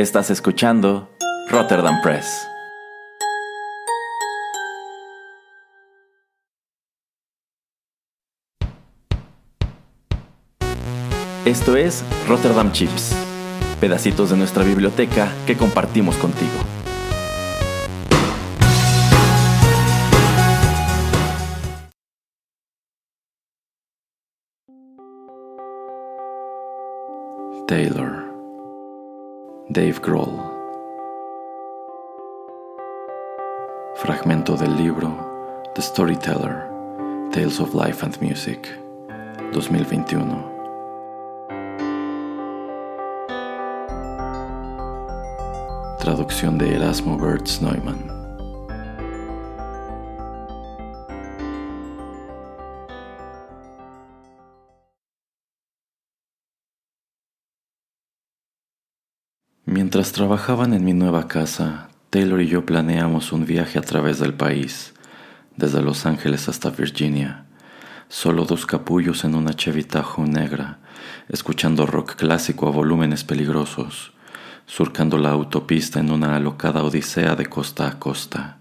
Estás escuchando Rotterdam Press. Esto es Rotterdam Chips, pedacitos de nuestra biblioteca que compartimos contigo. Taylor Dave Grohl. Fragmento del libro The Storyteller Tales of Life and Music 2021 Traducción de Erasmo Bertz Neumann Mientras trabajaban en mi nueva casa, Taylor y yo planeamos un viaje a través del país, desde Los Ángeles hasta Virginia, solo dos capullos en una Chevy negra, escuchando rock clásico a volúmenes peligrosos, surcando la autopista en una alocada odisea de costa a costa.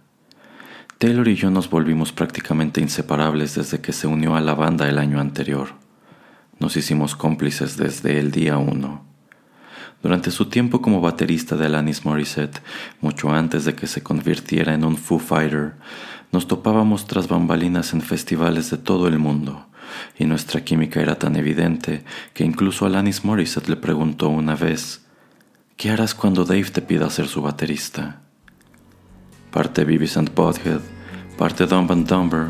Taylor y yo nos volvimos prácticamente inseparables desde que se unió a la banda el año anterior. Nos hicimos cómplices desde el día uno. Durante su tiempo como baterista de Alanis Morissette, mucho antes de que se convirtiera en un Foo Fighter, nos topábamos tras bambalinas en festivales de todo el mundo, y nuestra química era tan evidente que incluso Alanis Morissette le preguntó una vez, ¿qué harás cuando Dave te pida ser su baterista? Parte Beavis and Butthead, parte Dumb and Dumber,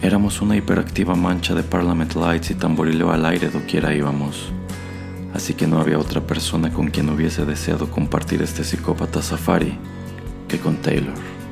éramos una hiperactiva mancha de Parliament Lights y tamborileo al aire doquiera íbamos así que no había otra persona con quien hubiese deseado compartir este psicópata safari que con Taylor.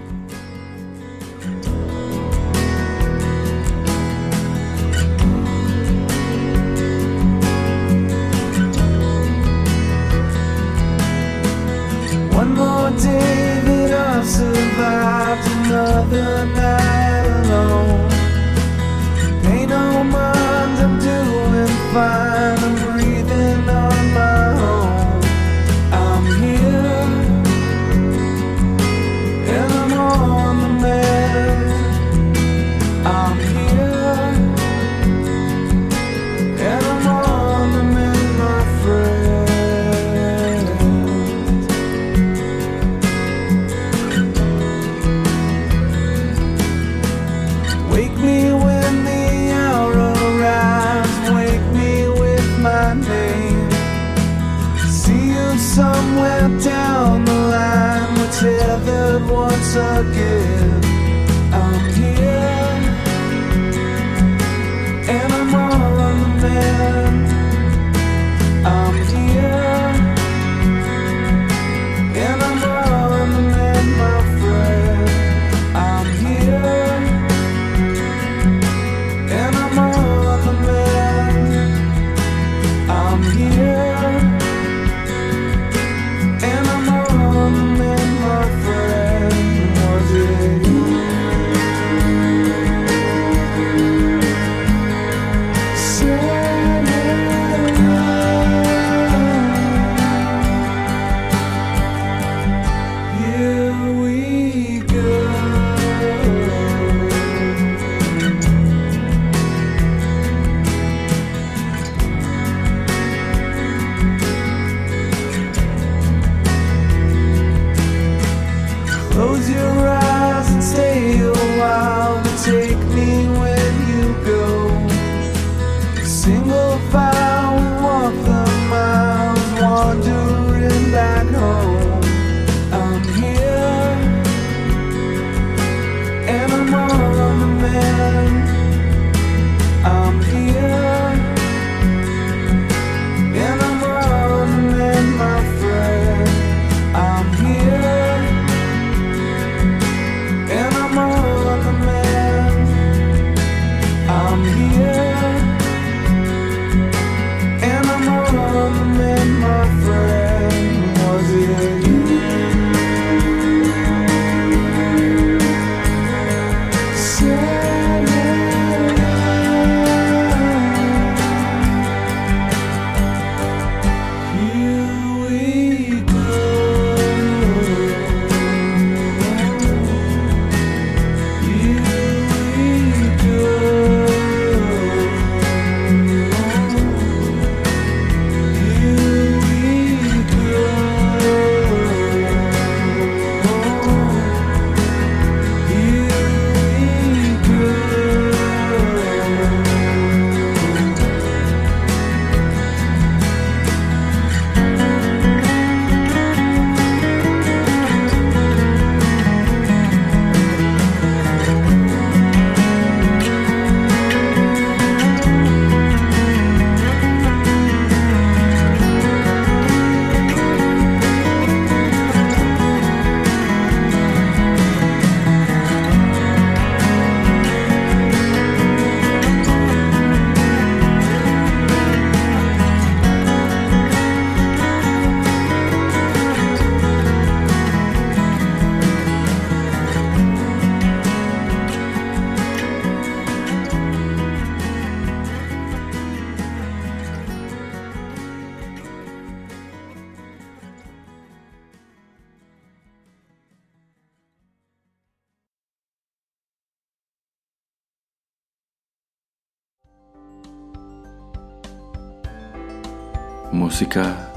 Música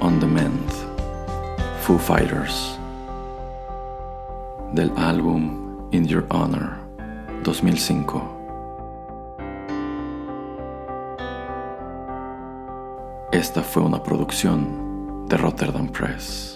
On Demand. Foo Fighters. Del álbum In Your Honor 2005. Esta fue una producción de Rotterdam Press.